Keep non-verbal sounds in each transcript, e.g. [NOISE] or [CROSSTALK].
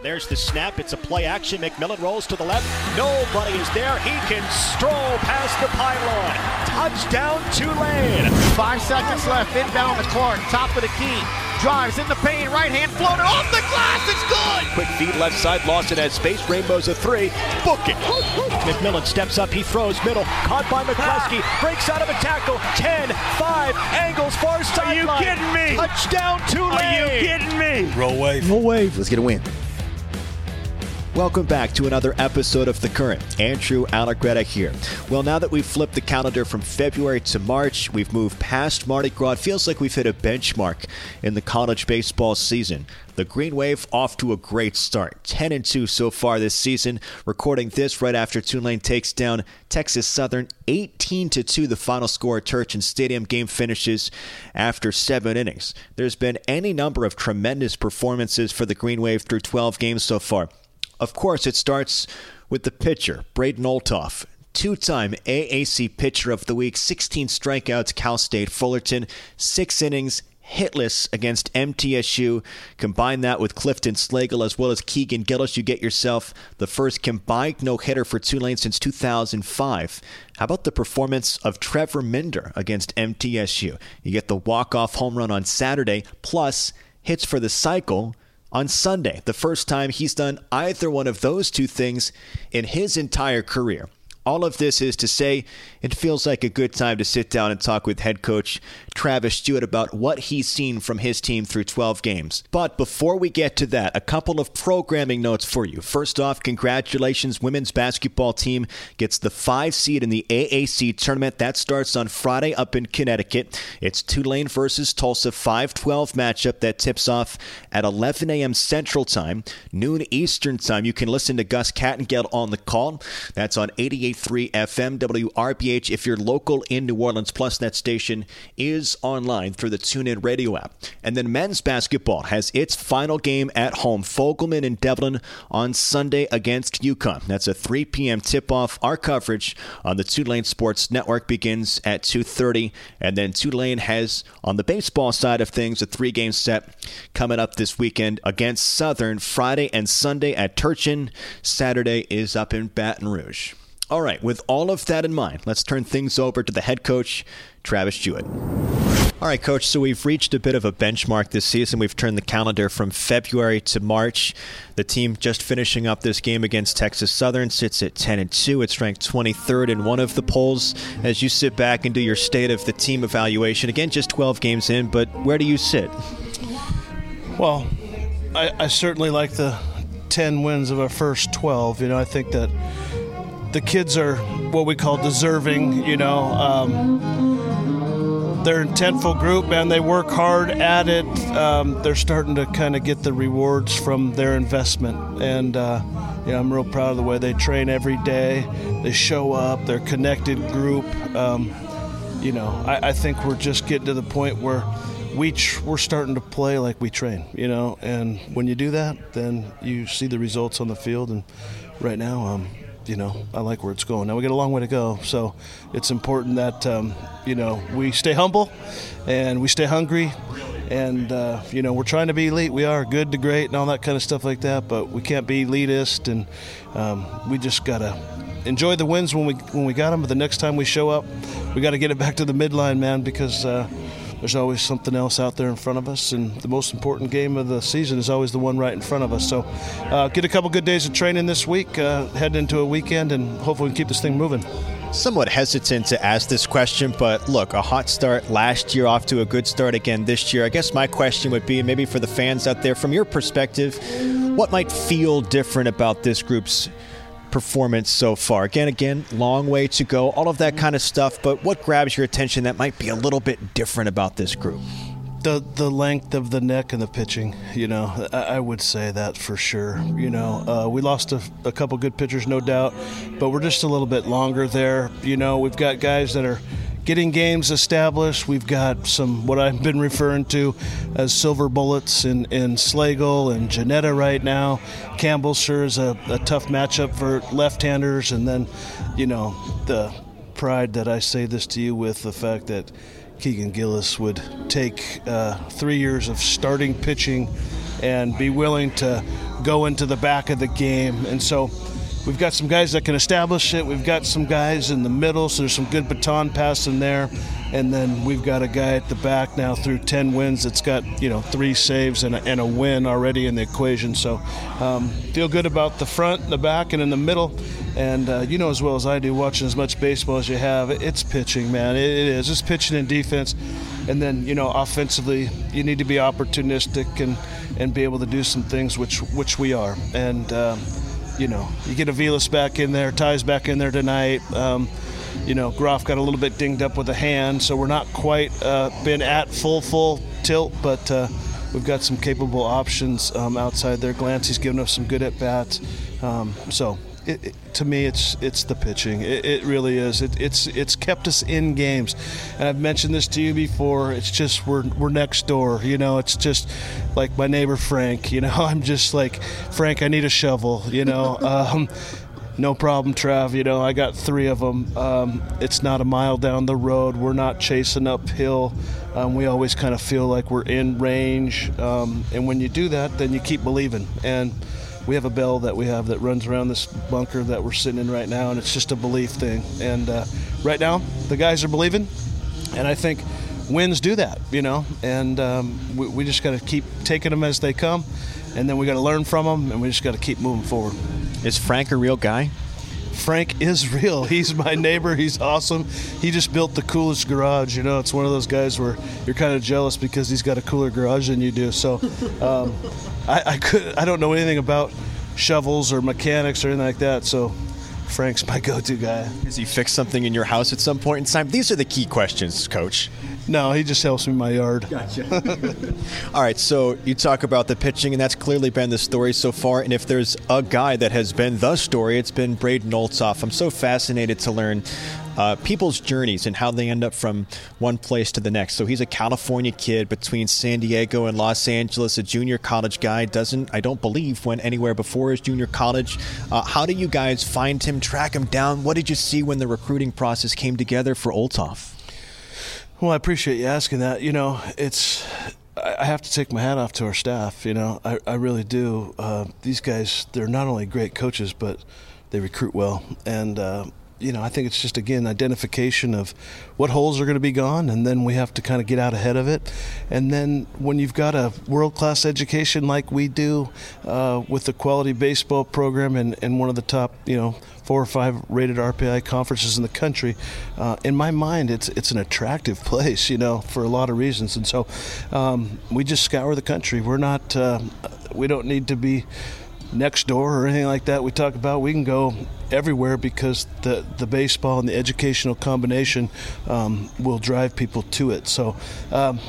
There's the snap. It's a play action. McMillan rolls to the left. Nobody is there. He can stroll past the pylon. Touchdown, Tulane. Five seconds left. Inbound to Clark. Top of the key. Drives in the paint. Right hand floater off the glass. It's good. Quick feed left side. Lawson has space. Rainbow's a three. Book it. McMillan steps up. He throws middle. Caught by McCluskey. Ah. Breaks out of a tackle. 10, 5. Angles far side. Are you line. kidding me? Touchdown, Tulane. Are you kidding me? Roll wave. Roll wave. Let's get a win. Welcome back to another episode of The Current. Andrew Allegretta here. Well, now that we've flipped the calendar from February to March, we've moved past Mardi Gras. It feels like we've hit a benchmark in the college baseball season. The Green Wave off to a great start. 10 and 2 so far this season. Recording this right after Tulane takes down Texas Southern 18 to 2 the final score at Turchin Stadium game finishes after 7 innings. There's been any number of tremendous performances for the Green Wave through 12 games so far. Of course, it starts with the pitcher, Braden Olthoff. Two time AAC Pitcher of the Week, 16 strikeouts, Cal State Fullerton, six innings, hitless against MTSU. Combine that with Clifton Slagle as well as Keagan Gillies, you get yourself the first combined no hitter for Tulane since 2005. How about the performance of Trevor Minder against MTSU? You get the walk off home run on Saturday, plus hits for the cycle on Sunday, the first time he's done either one of those two things in his entire career. All of this is to say, it feels like a good time to sit down and talk with head coach Travis Jewett about what he's seen from his team through 12 games. But before we get to that, a couple of programming notes for you. First off, congratulations, women's basketball team gets the five seed in the AAC tournament. That starts on Friday up in Connecticut. It's Tulane versus Tulsa 5-12 matchup that tips off at 11 a.m. Central Time, noon Eastern Time. You can listen to Gus Kattengell on the call. That's on 88.3 FM WRBH if you're local in New Orleans. Plus, that station is online through the TuneIn Radio app. And then men's basketball has its final game at home. Fogelman and Devlin on Sunday against UConn. That's a 3 p.m. tip-off. Our coverage on the Tulane Sports Network begins at 2:30, and then Tulane has on the baseball side of things a three-game set coming up this weekend against Southern Friday and Sunday at Turchin. Saturday is up in Baton Rouge. All right, with all of that in mind, let's turn things over to the head coach, Travis Jewett. All right, coach, so we've reached a bit of a benchmark this season. We've turned the calendar from February to March. The team just finishing up this game against Texas Southern sits at 10 and 2. It's ranked 23rd in one of the polls. As you sit back and do your state of the team evaluation, again, just 12 games in, but where do you sit? Well, I, I certainly like the 10 wins of our first 12. You know, I think that the kids are what we call deserving. You know, um, they're an intentful group, man. They work hard at it. Um, they're starting to kind of get the rewards from their investment, and uh, yeah, I'm real proud of the way they train every day. They show up. They're a connected group. Um, you know, I, I think we're just getting to the point where we tr- we're starting to play like we train, you know. And when you do that, then you see the results on the field. And right now, um, you know, I like where it's going. Now we got a long way to go, so it's important that um, you know we stay humble and we stay hungry. And uh, you know we're trying to be elite. We are good to great and all that kind of stuff like that. But we can't be elitist, and um, we just gotta enjoy the wins when we when we got them. But the next time we show up, we got to get it back to the midline, man, because uh, there's always something else out there in front of us, and the most important game of the season is always the one right in front of us. So, uh, get a couple good days of training this week, uh, head into a weekend, and hopefully we can keep this thing moving. Somewhat hesitant to ask this question, but look, a hot start last year, off to a good start again this year. I guess my question would be maybe for the fans out there, from your perspective, what might feel different about this group's performance so far? Again, again, long way to go, all of that kind of stuff, but what grabs your attention that might be a little bit different about this group? the the length of the neck and the pitching. You know, I, I would say that for sure. You know, uh, we lost a, a, couple good pitchers, no doubt, but we're just a little bit longer there. You know, we've got guys that are getting games established. We've got some what I've been referring to as silver bullets in, in Slagle and Janetta right now. Campbell sure is a, a tough matchup for left-handers, and then, you know, the pride that I say this to you with the fact that Keagan Gillies would take uh, three years of starting pitching and be willing to go into the back of the game. And so we've got some guys that can establish it. We've got some guys in the middle, so there's some good baton passing there. And then we've got a guy at the back now through 10 wins that's got, you know, three saves and a, and a win already in the equation. So um, feel good about the front, the back, and in the middle. And uh, you know as well as I do, watching as much baseball as you have, it's pitching, man. It, it is. It's pitching and defense. And then, you know, offensively, you need to be opportunistic and, and be able to do some things, which which we are. And, um, you know, you get Aviles back in there, Ty's back in there tonight. Um, you know, Groff got a little bit dinged up with a hand, so we're not quite uh, been at full, full tilt, but uh, we've got some capable options um, outside there. Glancy's given us some good at bats. Um, so it, it, to me, it's it's the pitching. It, it really is. it's it's kept us in games, and I've mentioned this to you before. It's just we're we're next door. You know, it's just like my neighbor Frank. You know, [LAUGHS] I'm just like Frank. I need a shovel. You know. [LAUGHS] Um, no problem, Trav. You know, I got three of them. Um, it's not a mile down the road. We're not chasing uphill. Um, we always kind of feel like we're in range. Um, and when you do that, then you keep believing. And we have a bell that we have that runs around this bunker that we're sitting in right now, and it's just a belief thing. And uh, right now, the guys are believing, and I think wins do that, you know. And um, we, we just got to keep taking them as they come, and then we got to learn from them, and we just got to keep moving forward. Is Frank a real guy? Frank is [LAUGHS] real. He's my neighbor. He's awesome. He just built the coolest garage. You know, it's one of those guys where you're kind of jealous because he's got a cooler garage than you do. So, um, I, I could I don't know anything about shovels or mechanics or anything like that. So, Frank's my go-to guy. Has he fixed something in your house at some point in time? These are the key questions, Coach. No, he just helps me in my yard. Gotcha. [LAUGHS] All right, so you talk about the pitching, and that's clearly been the story so far. And if there's a guy that has been the story, it's been Braden Olthoff. I'm so fascinated to learn uh, people's journeys and how they end up from one place to the next. So he's a California kid between San Diego and Los Angeles, a junior college guy. Doesn't, I don't believe, went anywhere before his junior college. Uh, how do you guys find him, track him down? What did you see when the recruiting process came together for Olthoff? Well, I appreciate you asking that. You know, it's I have to take my hat off to our staff. You know, I, I really do. Uh, these guys, they're not only great coaches, but they recruit well. And uh, you know, I think it's just again identification of what holes are going to be gone, and then we have to kind of get out ahead of it. And then when you've got a world class education like we do uh, with the quality baseball program and, and one of the top, you know, four or five rated RPI conferences in the country, uh, in my mind, it's it's an attractive [LAUGHS] place, you know, for a lot of reasons. And so um, we just scour the country. We're not, uh, we don't need to be next door or anything like that we talk about. We can go everywhere because the, the baseball and the educational combination um, will drive people to it. So, um,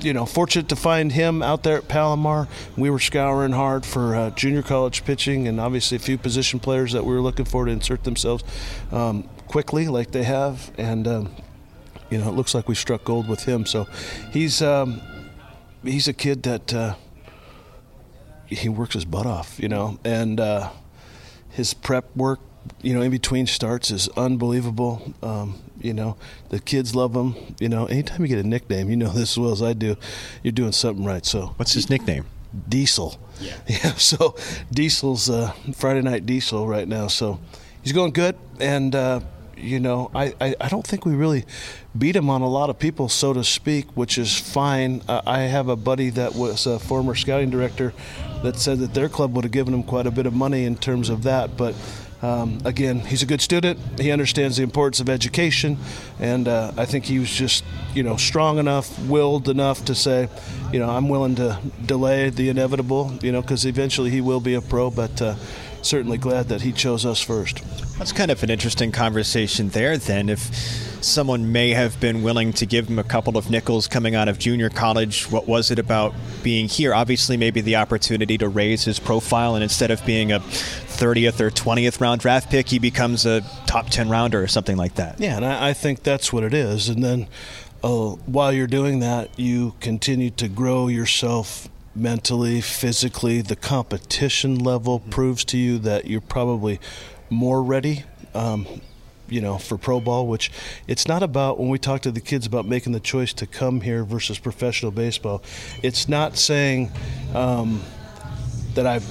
you know, fortunate to find him out there at Palomar. We were scouring hard for uh, junior college pitching and obviously a few position players that we were looking for to insert themselves um, quickly, like they have. And, um, you know, it looks like we struck gold with him. So he's um, he's a kid that uh, he works his butt off, you know, and uh, his prep work, you know, in between starts is unbelievable. Um, you know, the kids love him. You know, anytime you get a nickname, you know this as well as I do, you're doing something right. So, what's his nickname? Diesel. Yeah. [LAUGHS] Yeah. So, Diesel's uh, Friday Night Diesel right now. So, he's going good, and uh, you know, I, I, I, don't think we really beat him on a lot of people, so to speak, which is fine. Uh, I have a buddy that was a former scouting director that said that their club would have given him quite a bit of money in terms of that. But um, again, he's a good student. He understands the importance of education, and uh, I think he was just, you know, strong enough, willed enough to say, you know, I'm willing to delay the inevitable, you know, because eventually he will be a pro. But uh, certainly glad that he chose us first. That's kind of an interesting conversation there, then. If someone may have been willing to give him a couple of nickels coming out of junior college, what was it about being here? Obviously, maybe the opportunity to raise his profile, and instead of being a 30th or 20th round draft pick, he becomes a top 10 rounder or something like that. Yeah, and I, I think that's what it is. And then uh, while you're doing that, you continue to grow yourself mentally, physically. The competition level proves to you that you're probably more ready. Um, you know, for pro ball, which it's not about when we talk to the kids about making the choice to come here versus professional baseball. It's not saying um, that I've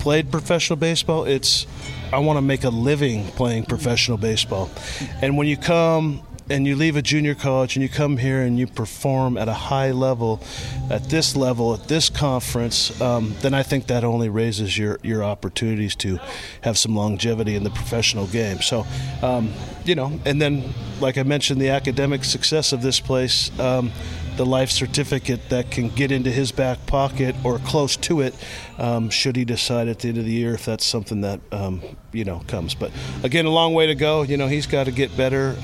played professional baseball. It's I want to make a living playing professional baseball. And when you come and you leave a junior college and you come here and you perform at a high level, at this level, at this conference, um, then I think that only raises your, your opportunities to have some longevity in the professional game. So, um, you know, and then, like I mentioned, the academic success of this place. Um, the life certificate that can get into his back pocket or close to it, um, should he decide at the end of the year if that's something that um, you know comes. But again, a long way to go. You know, he's got to get better.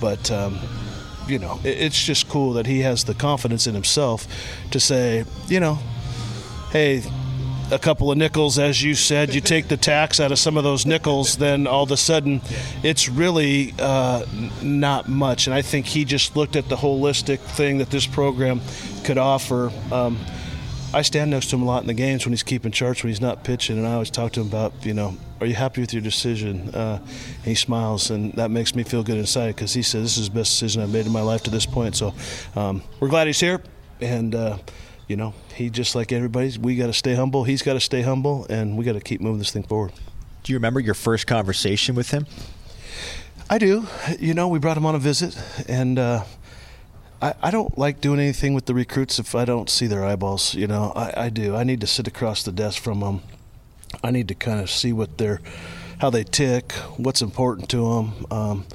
But um, you know, it, it's just cool that he has the confidence in himself to say, you know, hey, a couple of nickels, as you said, you take the tax out of some of those nickels, then all of a sudden it's really uh, not much. And I think he just looked at the holistic thing that this program could offer. Um, I stand next to him a lot in the games when he's keeping charts, when he's not pitching, and I always talk to him about, you know, are you happy with your decision? Uh, he smiles, and that makes me feel good inside because he said, this is the best decision I've made in my life to this point. So um, we're glad he's here, and, uh, you know, he just like everybody, we got to stay humble. He's got to stay humble, and we got to keep moving this thing forward. Do you remember your first conversation with him? I do. You know, we brought him on a visit, and uh, I, I don't like doing anything with the recruits if I don't see their eyeballs. You know, I, I do. I need to sit across the desk from them. I need to kind of see what they're, how they tick, what's important to them. Um,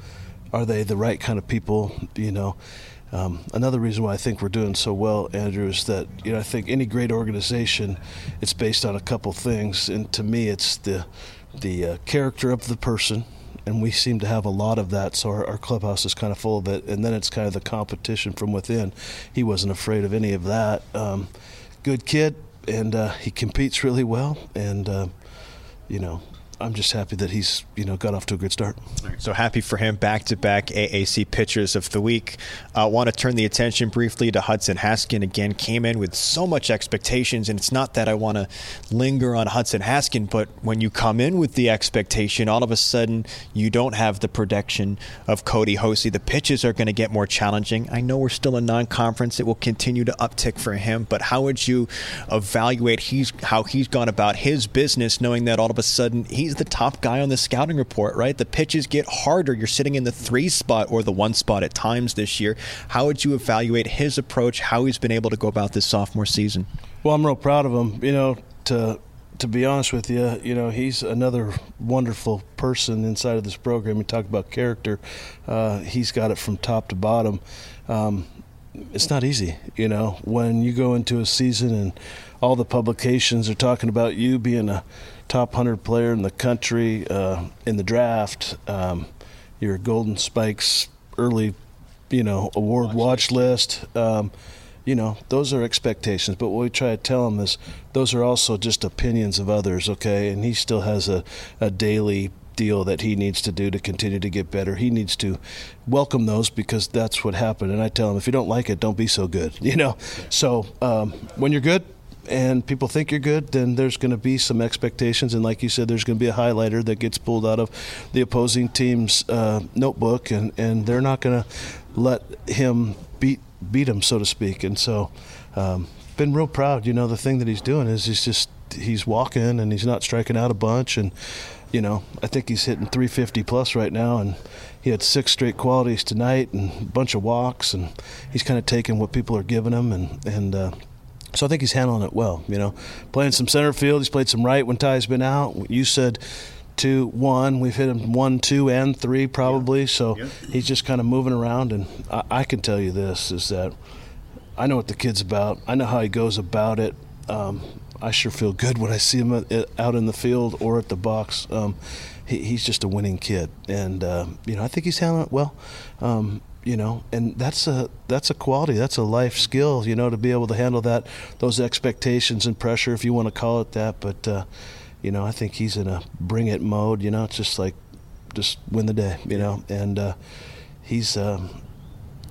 are they the right kind of people? You know, um, another reason why I think we're doing so well, Andrew, is that you know I think any great organization, it's based on a couple things, and to me, it's the the uh, character of the person and we seem to have a lot of that. So our, our, clubhouse is kind of full of it, and then it's kind of the competition from within. He wasn't afraid of any of that. Um, good kid, and uh, he competes really well, and uh, you know I'm just happy that he's you know got off to a good start. So happy for him. Back to back AAC pitchers of the week. I uh, want to turn the attention briefly to Hudson Haskin. Again, came in with so much expectations, and it's not that I want to linger on Hudson Haskin, but when you come in with the expectation, all of a sudden you don't have the production of Kody Hoese. The pitches are going to get more challenging. I know we're still a non-conference; it will continue to uptick for him. But how would you evaluate he's how he's gone about his business, knowing that all of a sudden he he's the top guy on the scouting report, right? The pitches get harder. You're sitting in the three spot or the one spot at times this year. How would you evaluate his approach, how he's been able to go about this sophomore season? Well, I'm real proud of him. You know, to to be honest with you, you know, he's another wonderful person inside of this program. You talk about character, uh, he's got it from top to bottom. Um, it's not easy. You know, when you go into a season and all the publications are talking about you being a top 100 player in the country uh, in the draft, um, your Golden Spikes early, you know, award watch, watch list. Um, you know, those are expectations. But what we try to tell him is those are also just opinions of others, okay? And he still has a, a daily deal that he needs to do to continue to get better. He needs to welcome those because that's what happened. And I tell him, if you don't like it, don't be so good, [LAUGHS] you know? So um, when you're good, and people think you're good, then there's going to be some expectations. And like you said, there's going to be a highlighter that gets pulled out of the opposing team's uh, notebook, and, and they're not going to let him beat beat him, so to speak. And so, um, been real proud. You know, the thing that he's doing is he's just he's walking and he's not striking out a bunch. And you know, I think he's hitting 350 plus right now, and he had six straight qualities tonight and a bunch of walks, and he's kind of taking what people are giving him, and and. Uh, so I think he's handling it well. You know, playing some center field. He's played some right when Ty's been out. You said two, one. We've hit him one, two, and three probably. Yeah. So yeah. he's just kind of moving around. And I, I, can tell you this is that I know what the kid's about. I know how he goes about it. Um, I sure feel good when I see him out in the field or at the box. Um, he, he's just a winning kid, and uh, you know I think he's handling it well. Um, you know, and that's a that's a quality, that's a life skill, you know, to be able to handle that, those expectations and pressure, if you want to call it that. But uh, you know, I think he's in a bring it mode. You know, it's just like just win the day, you know, and uh, he's um,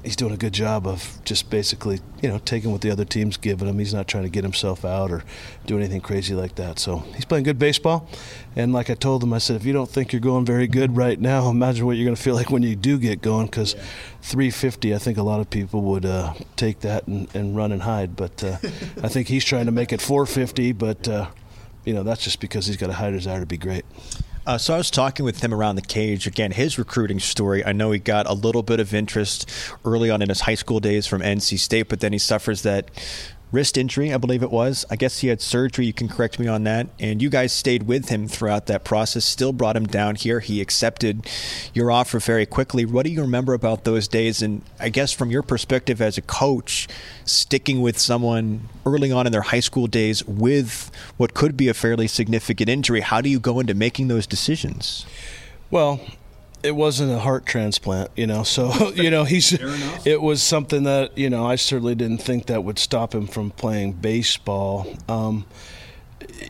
he's doing a good job of just basically, you know, taking what the other team's giving him. He's not trying to get himself out or do anything crazy like that. So he's playing good baseball. And like I told him, I said, if you don't think you're going very good right now, [LAUGHS] imagine what you're going to feel like when you do get going. Because yeah. 350, I think a lot of people would uh, take that and, and, run and hide. But uh, I think he's trying to make it 450. But uh, you know, that's just because he's got a high desire to be great. Uh, so I was talking with him around the cage. Again, his recruiting story. I know he got a little bit of interest early on in his high school days from NC State, but then he suffers that wrist injury, I believe it was. I guess he had surgery. You can correct me on that. And you guys stayed with him throughout that process, still brought him down here. He accepted your offer very quickly. What do you remember about those days? And I guess from your perspective as a coach, sticking with someone early on in their high school days with what could be a fairly significant injury, how do you go into making those decisions? Well, it wasn't a heart transplant, you know. So [LAUGHS] you know he's it was something that you know I certainly didn't think that would stop him from playing baseball. Um,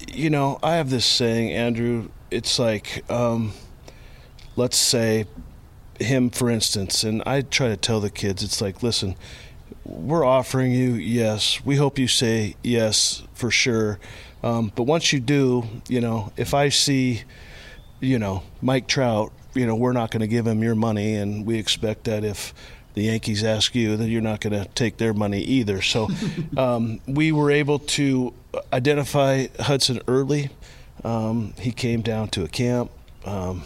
you know, I have this saying, Andrew. It's like, um, let's say, him for instance, and I try to tell the kids, it's like, listen, we're offering you yes. We hope you say yes for sure. Um, but once you do, you know, if I see, you know, Mike Trout you know, we're not going to give him your money, and we expect that if the Yankees ask you, that you're not going to take their money either. So [LAUGHS] um, we were able to identify Hudson early. Um, he came down to a camp. Um,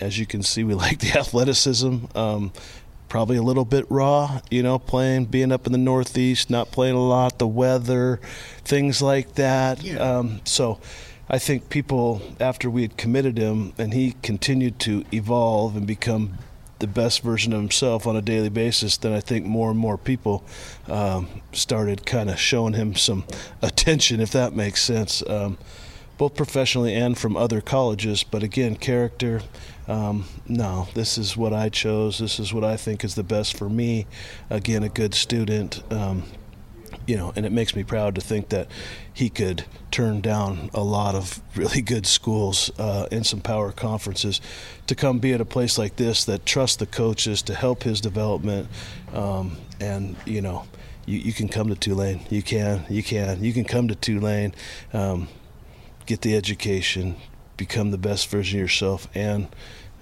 as you can see, we [LAUGHS] like the athleticism. Um, probably a little bit raw, you know, playing, being up in the Northeast, not playing a lot, the weather, things like that. Yeah. Um, so I think people, after we had committed him and he continued to evolve and become the best version of himself on a daily basis, then I think more and more people um, started kind of showing him some [LAUGHS] attention, if that makes sense, um, both professionally and from other colleges. But again, character. Um, no, this is what I chose. This is what I think is the best for me. Again, a good student. You know, and it makes me proud to think that he could turn down a lot of [LAUGHS] really good schools uh, in some power conferences to come be at a place like this that trusts the coaches to help his development. Um, and, you know, you, you can come to Tulane. You can, you can, you can come to Tulane, um, get the education, become the best version of yourself, and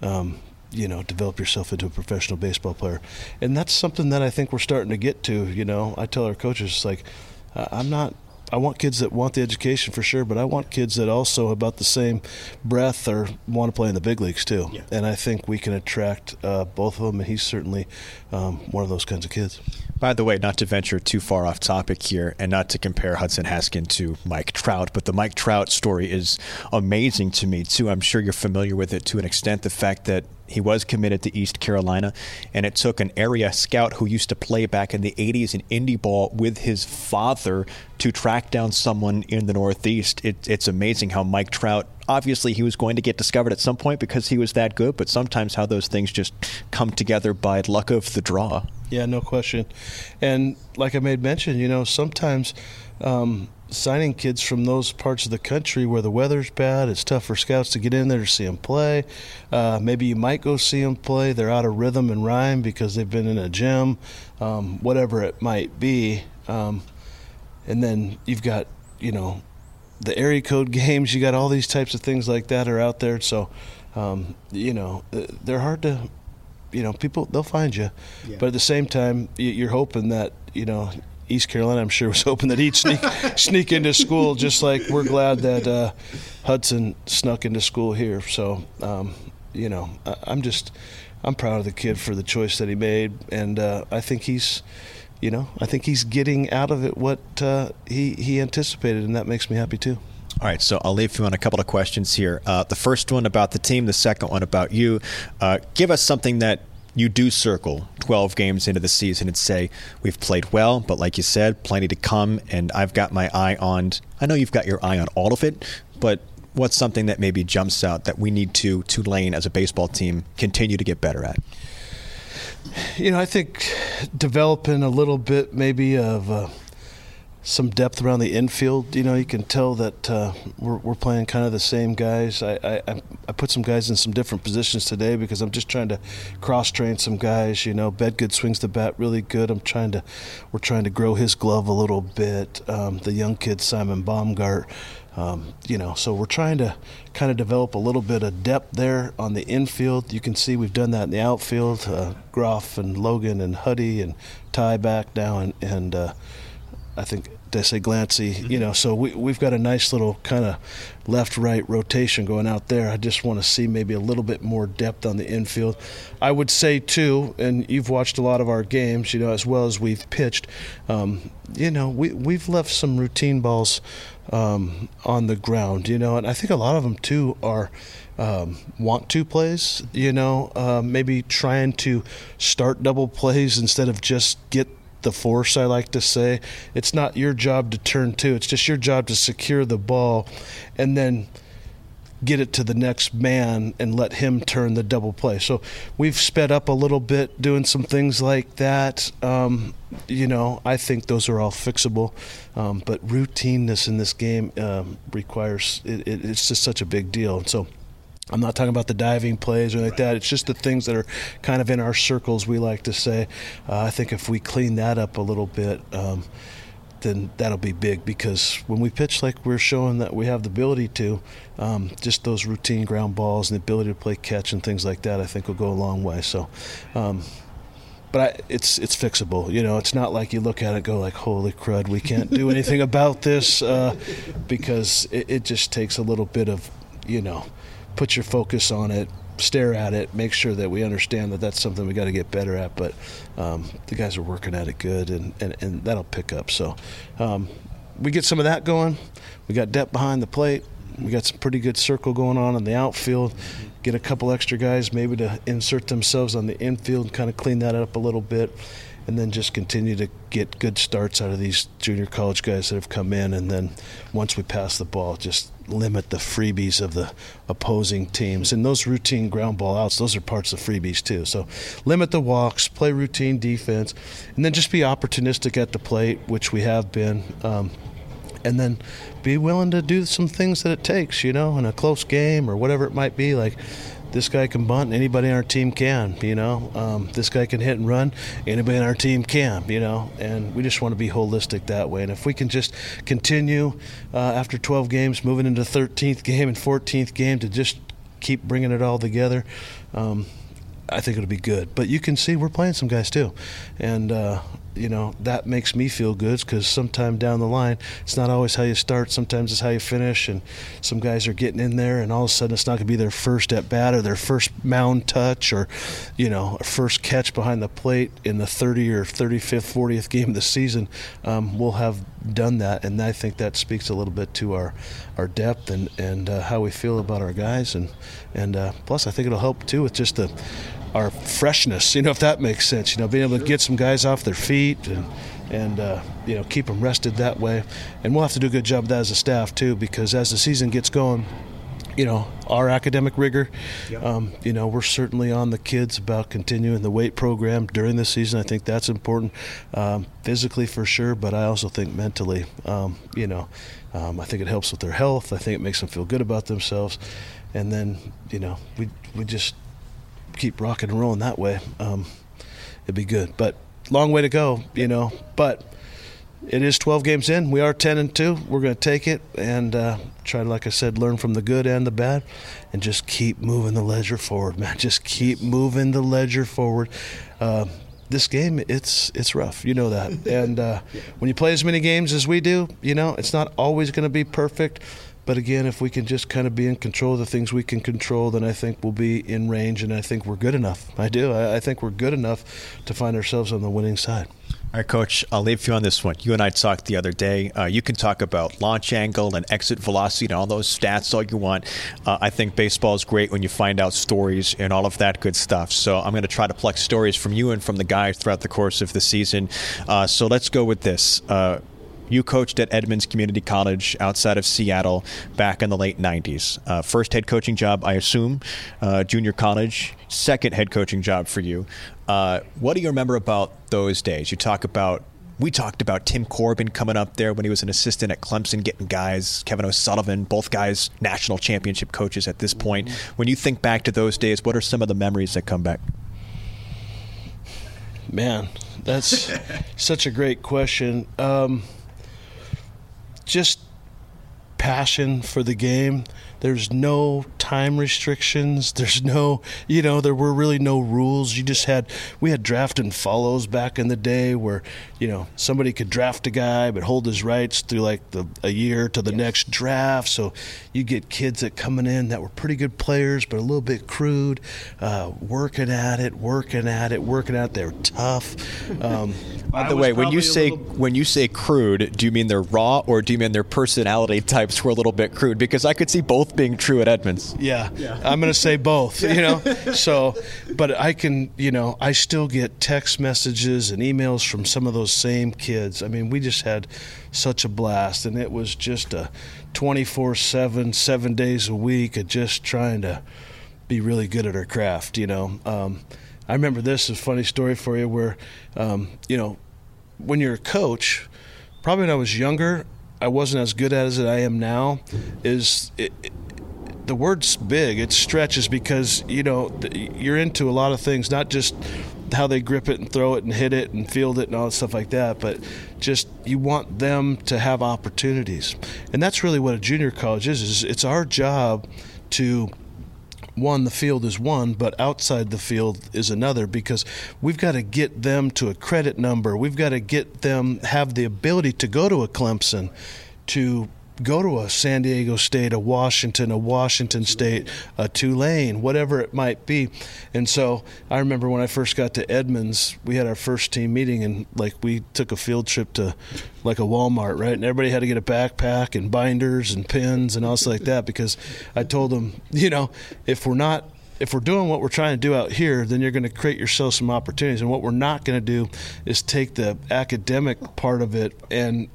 um, you know, develop yourself into a professional baseball player. And that's something that I think we're starting to get to. You know, I tell our coaches, it's like, I'm not I want kids that want the education for sure, but I want kids that also about the same breath or want to play in the big leagues too. Yeah. And I think we can attract uh, both of them, and he's certainly um, one of those kinds of kids. By the way, not to venture too far off topic here, and not to compare Hudson Haskin to Mike Trout, but the Mike Trout story is amazing to me too. I'm sure you're familiar with it to an extent. The fact that he was committed to East Carolina, and it took an area scout who used to play back in the 80s in indie ball with his father to track down someone in the Northeast. It, it's amazing how Mike Trout, obviously, he was going to get discovered at some point because he was that good, but sometimes how those things just come together by luck of the draw. Yeah, no question. And like I made mention, you know, sometimes. Um, signing kids from those parts of the country where the weather's bad, it's tough for scouts to get in there to see them play. Uh, maybe you might go see them play. They're out of rhythm and rhyme because they've been in a gym, um, whatever it might be. Um, and then you've got, you know, the area code [LAUGHS] games. You got all these types of things like that are out there. So, um, you know, uh, they're hard to. You know, people they'll find you, yeah. but at the same time, you're hoping that you know East Carolina, I'm sure, was hoping that he'd sneak [LAUGHS] sneak into school, just like we're glad that uh, Hudson snuck into school here. So, um, you know, I, am just I'm proud of the kid for the choice that he made, and uh, I think he's, you know, I think he's getting out of it what uh, he he anticipated, and that makes me happy too. All right, so I'll leave you on a couple of questions here. Uh, the first one about the team, the second one about you. Uh, give us something that you do circle 12 games into the season and say, we've played well, but like you said, plenty to come. And I've got my eye on, I know you've got your eye on all of it, but what's something that maybe jumps out that we need to, Tulane as a baseball team, continue to get better at? You know, I think developing a little bit maybe of. Uh, some depth around the infield. You know, you can tell that uh, we're, we're playing kind of the same guys. I, I, I put some guys in some different positions today because I'm just trying to cross train some guys. You know, Bedgood swings the bat really good. I'm trying to, we're trying to grow his glove a little bit. Um, the young kid Simon Baumgart. Um, you know, so we're trying to kind of develop a little bit of depth there on the infield. You can see we've done that in the outfield. Uh, Groff and Logan and Huddy and Ty back now, and, and uh, I think I say Glancy? Mm-hmm. You know, so we we've got a nice little kind of left right rotation going out there. I just want to see maybe a little bit more depth on the infield. I would say too, and you've watched a lot of our games, you know, as well as we've pitched. Um, you know, we we've left some routine balls um, on the ground. You know, and I think a lot of them too are. Um, want to plays, you know, uh, maybe trying to start double plays instead of just get the force, I like to say. It's not your job to turn two, it's just your job to secure the ball and then get it to the next man and let him turn the double play. So we've sped up a little bit doing some things like that. Um, you know, I think those are all fixable. Um, but routineness in this game um, requires, it, it, it's just such a big deal. So I'm not talking about the diving plays or like that. It's just the things that are kind of in our circles, we like to say. Uh, I think if we clean that up a little bit, um, then that'll be big because when we pitch like we're showing that we have the ability to, um, just those routine ground balls and the ability to play catch and things like that, I think will go a long way. So, um, but I, it's it's fixable. You know, it's not like you look at it go like, "Holy crud, we can't do [LAUGHS] anything about this," uh, because it, it just takes a little bit of, you know, put your focus on it, stare at it, make sure that we understand that that's something we got to get better at. But um, the guys are working at it good, and, and, and that'll pick up. So um, we get some of that going. We got depth behind the plate. We got some pretty good circle going on in the outfield. Get a couple extra guys maybe to insert themselves on the infield and kind of clean that up a little bit and then just continue to get good starts out of these junior college guys that have come in. And then once we pass the ball, just limit the freebies of the opposing teams. And those routine ground ball outs, those are parts of freebies too. So limit the walks, play routine defense, and then just be opportunistic at the plate, which we have been. Um, and then be willing to do some things that it takes, you know, in a close game or whatever it might be. Like this guy can bunt, anybody on our team can, you know. Um, this guy can hit and run, anybody on our team can, you know. And we just want to be holistic that way. And if we can just continue uh, after 12 games, moving into 13th game and 14th game to just keep bringing it all together, um, I think it'll be good. But you can see we're playing some guys too, and uh, you know that makes me feel good because sometime down the line it's not always how you start sometimes it's how you finish and some guys are getting in there and all of a sudden it's not going to be their first at bat or their first mound touch or you know a first catch behind the plate in the 30 or 35th 40th game of the season. Um, we'll have done that and I think that speaks a little bit to our our depth and and uh, how we feel about our guys and and uh, plus I think it'll help too with just the our freshness, you know, if that makes sense. You know, being able to get some guys off their feet and and uh, you know keep them rested that way. And we'll have to do a good job of that as a staff too, because as the season gets going, you know, our academic rigor, yep. um, you know, we're certainly on the kids about continuing the weight program during the season. I think that's important, um, physically for sure, but I also think mentally, um, you know, um, I think it helps with their health. I think it makes them feel good about themselves. And then, you know, we we just keep rocking and rolling that way, um, it'd be good. But long way to go, you know. But it is 12 games in. We are 10 and two. We're going to take it and uh, try, like I said, learn from the good and the bad, and just keep moving the ledger forward, man. Just keep moving the ledger forward. Uh, this game, it's it's rough. You know that. [LAUGHS] And uh, when you play as many games as we do, you know it's not always going to be perfect. But again, if we can just kind of be in control of the things we can control, then I think we'll be in range, and I think we're good enough. I do. I, I think we're good enough to find ourselves on the winning side. All right, Coach, I'll leave you on this one. You and I talked the other day. Uh, you can talk about launch angle and exit velocity and all those stats all you want. Uh, I think baseball is great when you find out stories and all of that good stuff. So I'm going to try to pluck stories from you and from the guys throughout the course of the season. Uh, so let's go with this. You coached at Edmonds Community College outside of Seattle back in the late 90s. Uh, first head coaching job, I assume, uh, junior college. Second head coaching job for you. Uh, what do you remember about those days? You talk about we talked about Tim Corbin coming up there when he was an assistant at Clemson, getting guys, Kevin O'Sullivan, both guys national championship coaches at this point. Mm-hmm. When you think back to those days, what are some of the memories that come back? Man, that's [LAUGHS] such a great question. Um, just passion for the game. There's no time restrictions. There's no, you know, there were really no rules. You just had, we had draft and follows back in the day where, you know, somebody could draft a guy but hold his rights through like the, a year to the yes. next draft. So you get kids that coming in that were pretty good players but a little bit crude, uh, working at it, working at it, working at it. They're tough. [LAUGHS] Um, By the way, when you say little... when you say crude, do you mean they're raw or do you mean their personality types were a little bit crude? Because I could see both being true at Edmonds. Yeah, yeah. I'm going to say both. You know, [LAUGHS] so but I can, you know, I still get text messages and emails from some of those same kids. I mean, we just had such a blast, and it was just a 24/7, seven days a week of just trying to be really good at our craft. You know. Um, I remember this is a funny story for you where, um, you know, when you're a coach, probably when I was younger, I wasn't as good at as I am now. Is it, it, the word's big. It stretches because you know you're into a lot of things, not just how they grip it and throw it and hit it and field it and all that stuff like that, but just you want them to have opportunities, and that's really what a junior college is. Is it's our job to one, the field is one, but outside the field is another because we've got to get them to a credit number. We've got to get them have the ability to go to a Clemson, to go to a San Diego State, a Washington, a Washington State, a Tulane, whatever it might be. And so I remember when I first got to Edmonds, we had our first team meeting and like we took a field trip to like a Walmart, right? And everybody had to get a backpack and binders and pins and all stuff like that because I told them, you know, if we're not if we're doing what we're trying to do out here, then you're going to create yourself some opportunities. And what we're not going to do is take the academic part of it and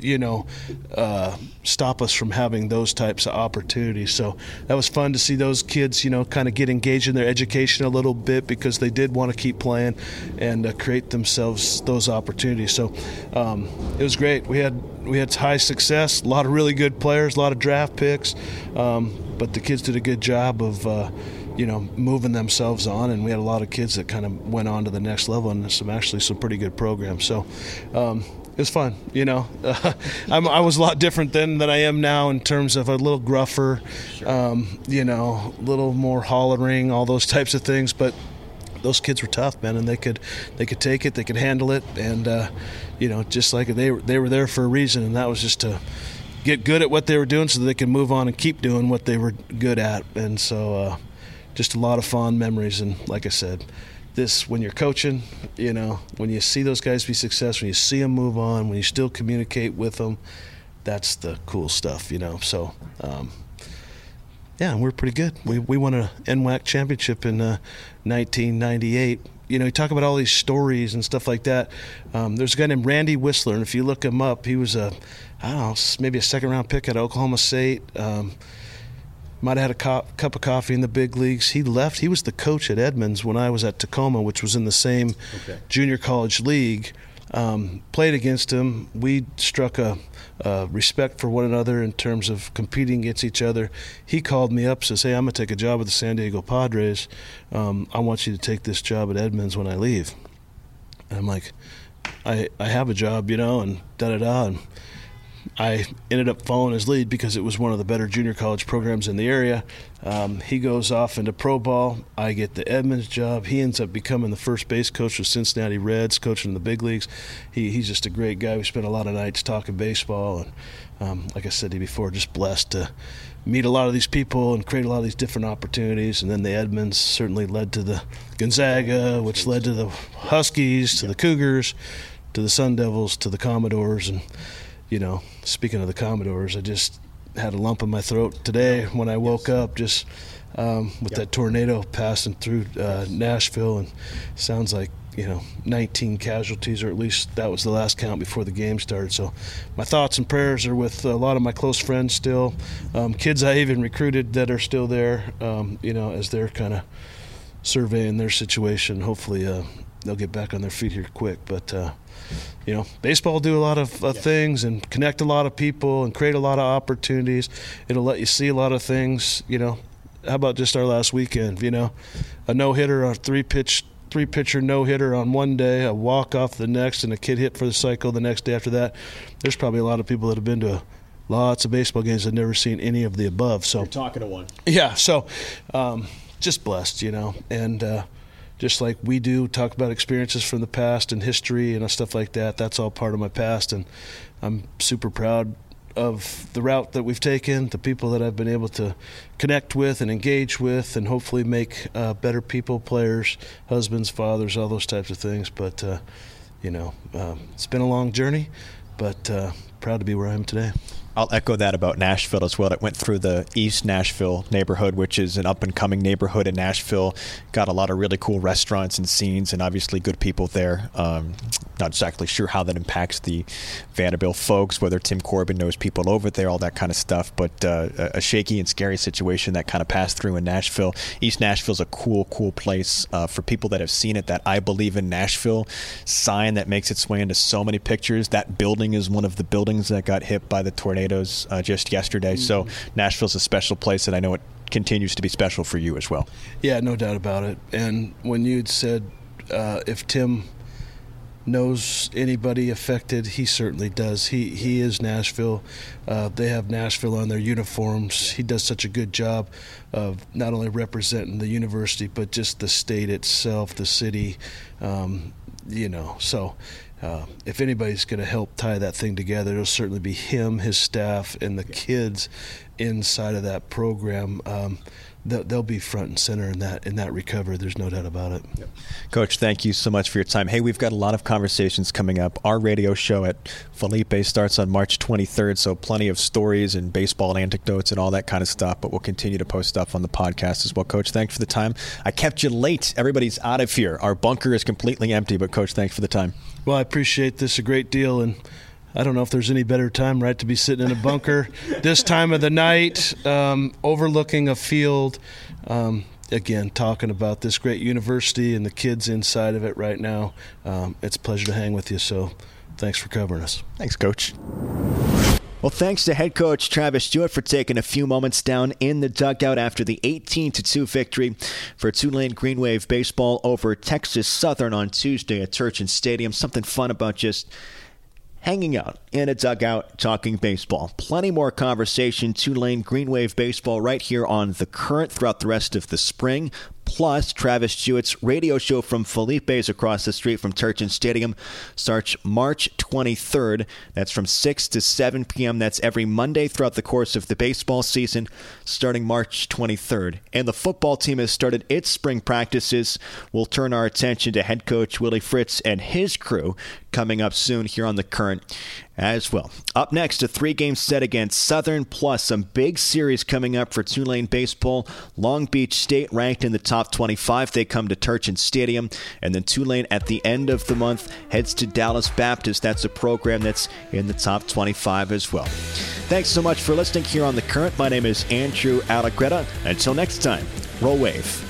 you know, uh, stop us from having those types of opportunities. So that was fun to see those kids, you know, kind of get engaged in their education a little bit because they did want to keep playing and uh, create themselves those opportunities. So um, it was great. We had we had high success, a lot of really good players, a lot of draft picks, um, but the kids did a good job of. Uh, you know, moving themselves on, and we had a lot of kids that kind of went on to the next level, and some actually some pretty good programs. So, um, it was fun. You know, [LAUGHS] uh, i was a lot different then than I am now in terms of a little gruffer, um, you know, a little more hollering, all those types of things. But those kids were tough, man, and they could they could take it, they could handle it, and uh, you know, just like they they were there for a reason, and that was just to get good at what they were doing so they could move on and keep doing what they were good at. And so, uh, just a lot of fond memories. And like I said, this when you're coaching, you know, when you see those guys be successful, when you see them move on, when you still communicate with them, that's the cool stuff, you know. So, um, yeah, we're pretty good. We we won a NWAC championship in uh, 1998 you know, you talk about all these stories and stuff like that. Um, there's a guy named Randy Whistler, and if you look him up, he was a, I don't know, maybe a second round pick at Oklahoma State. Um, might have had a co- cup of coffee in the big leagues. He left. He was the coach at Edmonds when I was at Tacoma, which was in the same okay. junior college league. Um, played against him. We struck a, a, respect for one another in terms of competing against each other. He called me up, says, "Hey, I'm gonna take a job with the San Diego Padres. Um, I want you to take this job at Edmonds when I leave." And I'm like, "I I have a job, you know," and da da da. And I ended up following his lead because it was one of the better junior college programs in the area. Um, he goes off into pro ball. I get the Edmonds job. He ends up becoming the first base coach of Cincinnati Reds, coaching in the big leagues. He, he's just a great guy. We spent a lot of nights talking baseball, and um, like I said to you before, just blessed to meet a lot of these people and create a lot of these different opportunities. And then the Edmonds certainly led to the Gonzaga, which led to the Huskies, to the Cougars, to the Sun Devils, to the Commodores, and you know, speaking of the Commodores, I just had a lump in my throat today when I woke yes. up just um, with yep. that tornado passing through uh, Nashville, and sounds like you know 19 casualties, or at least that was the last count before the game started. So my thoughts and prayers are with a lot of my close friends still, um, kids I even recruited that are still there. Um, you know, as they're kind of surveying their situation. Hopefully, uh, they'll get back on their feet here quick, but. Uh, you know, baseball do a lot of uh, yeah. things and connect a lot of people and create a lot of opportunities. It'll let you see a lot of things. You know, how about just our last weekend? You know, a no hitter, a three pitch, three pitcher no hitter on one day, a walk off the next, and a kid hit for the cycle the next day after that. There's probably a lot of people that have been to lots of baseball games that never seen any of the above. So You're talking to one. Yeah. So, um, just blessed, you know, and. Uh, just like we do, talk about experiences from the past and history and stuff like that. That's all part of my past, and I'm super proud of the route that we've taken, the people that I've been able to connect with and engage with, and hopefully make uh, better people, players, husbands, fathers, all those types of things. But uh, you know, um, it's been a long journey, but uh, proud to be where I am today. I'll echo that about Nashville as well. It went through the East Nashville neighborhood, which is an up and coming neighborhood in Nashville. Got a lot of really cool restaurants and scenes, and obviously good people there. Um, not exactly sure how that impacts the Vanderbilt folks, whether Tim Corbin knows people over there, all that kind of stuff. But uh, a shaky and scary situation that kind of passed through in Nashville. East Nashville's a cool, cool place uh, for people that have seen it. That I believe in Nashville sign that makes its way into so many pictures. That building is one of the buildings that got hit by the uh, just yesterday. Mm-hmm. So Nashville's a special place, and I know it continues to be special for you as well. Yeah, no doubt about it. And when you'd said uh, if Tim knows anybody affected, he certainly does. He he is Nashville. Uh, they have Nashville on their uniforms. He does such a good job of not only representing the university but just the state itself, the city. Um, you know, so. Uh, if anybody's going to help tie that thing together, it'll certainly be him, his staff, and the kids inside of that program. Um, they'll be front and center in that in that recovery. There's no doubt about it. Yep. Coach, thank you so much for your time. Hey, we've got a lot of conversations coming up. Our radio show at Felipe starts on March 23rd, so plenty of stories and baseball anecdotes and all that kind of stuff. But we'll continue to post stuff on the podcast as well. Coach, thanks for the time. I kept you late. Everybody's out of here. Our bunker is completely empty, but Coach, thanks for the time. Well, I appreciate this a great deal and. I don't know if there's any better time, right, to be sitting in a bunker [LAUGHS] this time of the night, um, overlooking a field. Um, again, talking about this great university and the kids inside of it right now. Um, it's a pleasure to hang with you. So, thanks for covering us. Thanks, Coach. Well, thanks to head coach Travis Jewett for taking a few moments down in the dugout after the 18 2 victory for Tulane Green Wave baseball over Texas Southern on Tuesday at Turchin Stadium. Something fun about just hanging out in a dugout talking baseball. Plenty more conversation, Tulane Green Wave baseball right here on The Current throughout the rest of the spring. Plus, Travis Jewett's radio show from Felipe's across the street from Turchin Stadium starts March 23rd. That's from 6 to 7 p.m. That's every Monday throughout the course of the baseball season, starting March 23rd. And the football team has started its spring practices. We'll turn our attention to head coach Willie Fritz and his crew coming up soon here on the current as well. Up next, a three game set against Southern, plus some big series coming up for Tulane baseball. Long Beach State ranked in the top 25. They come to Turchin Stadium. And then Tulane at the end of the month heads to Dallas Baptist. That's a program that's in the top 25 as well. Thanks so much for listening here on The Current. My name is Andrew Allegretta. Until next time, roll wave.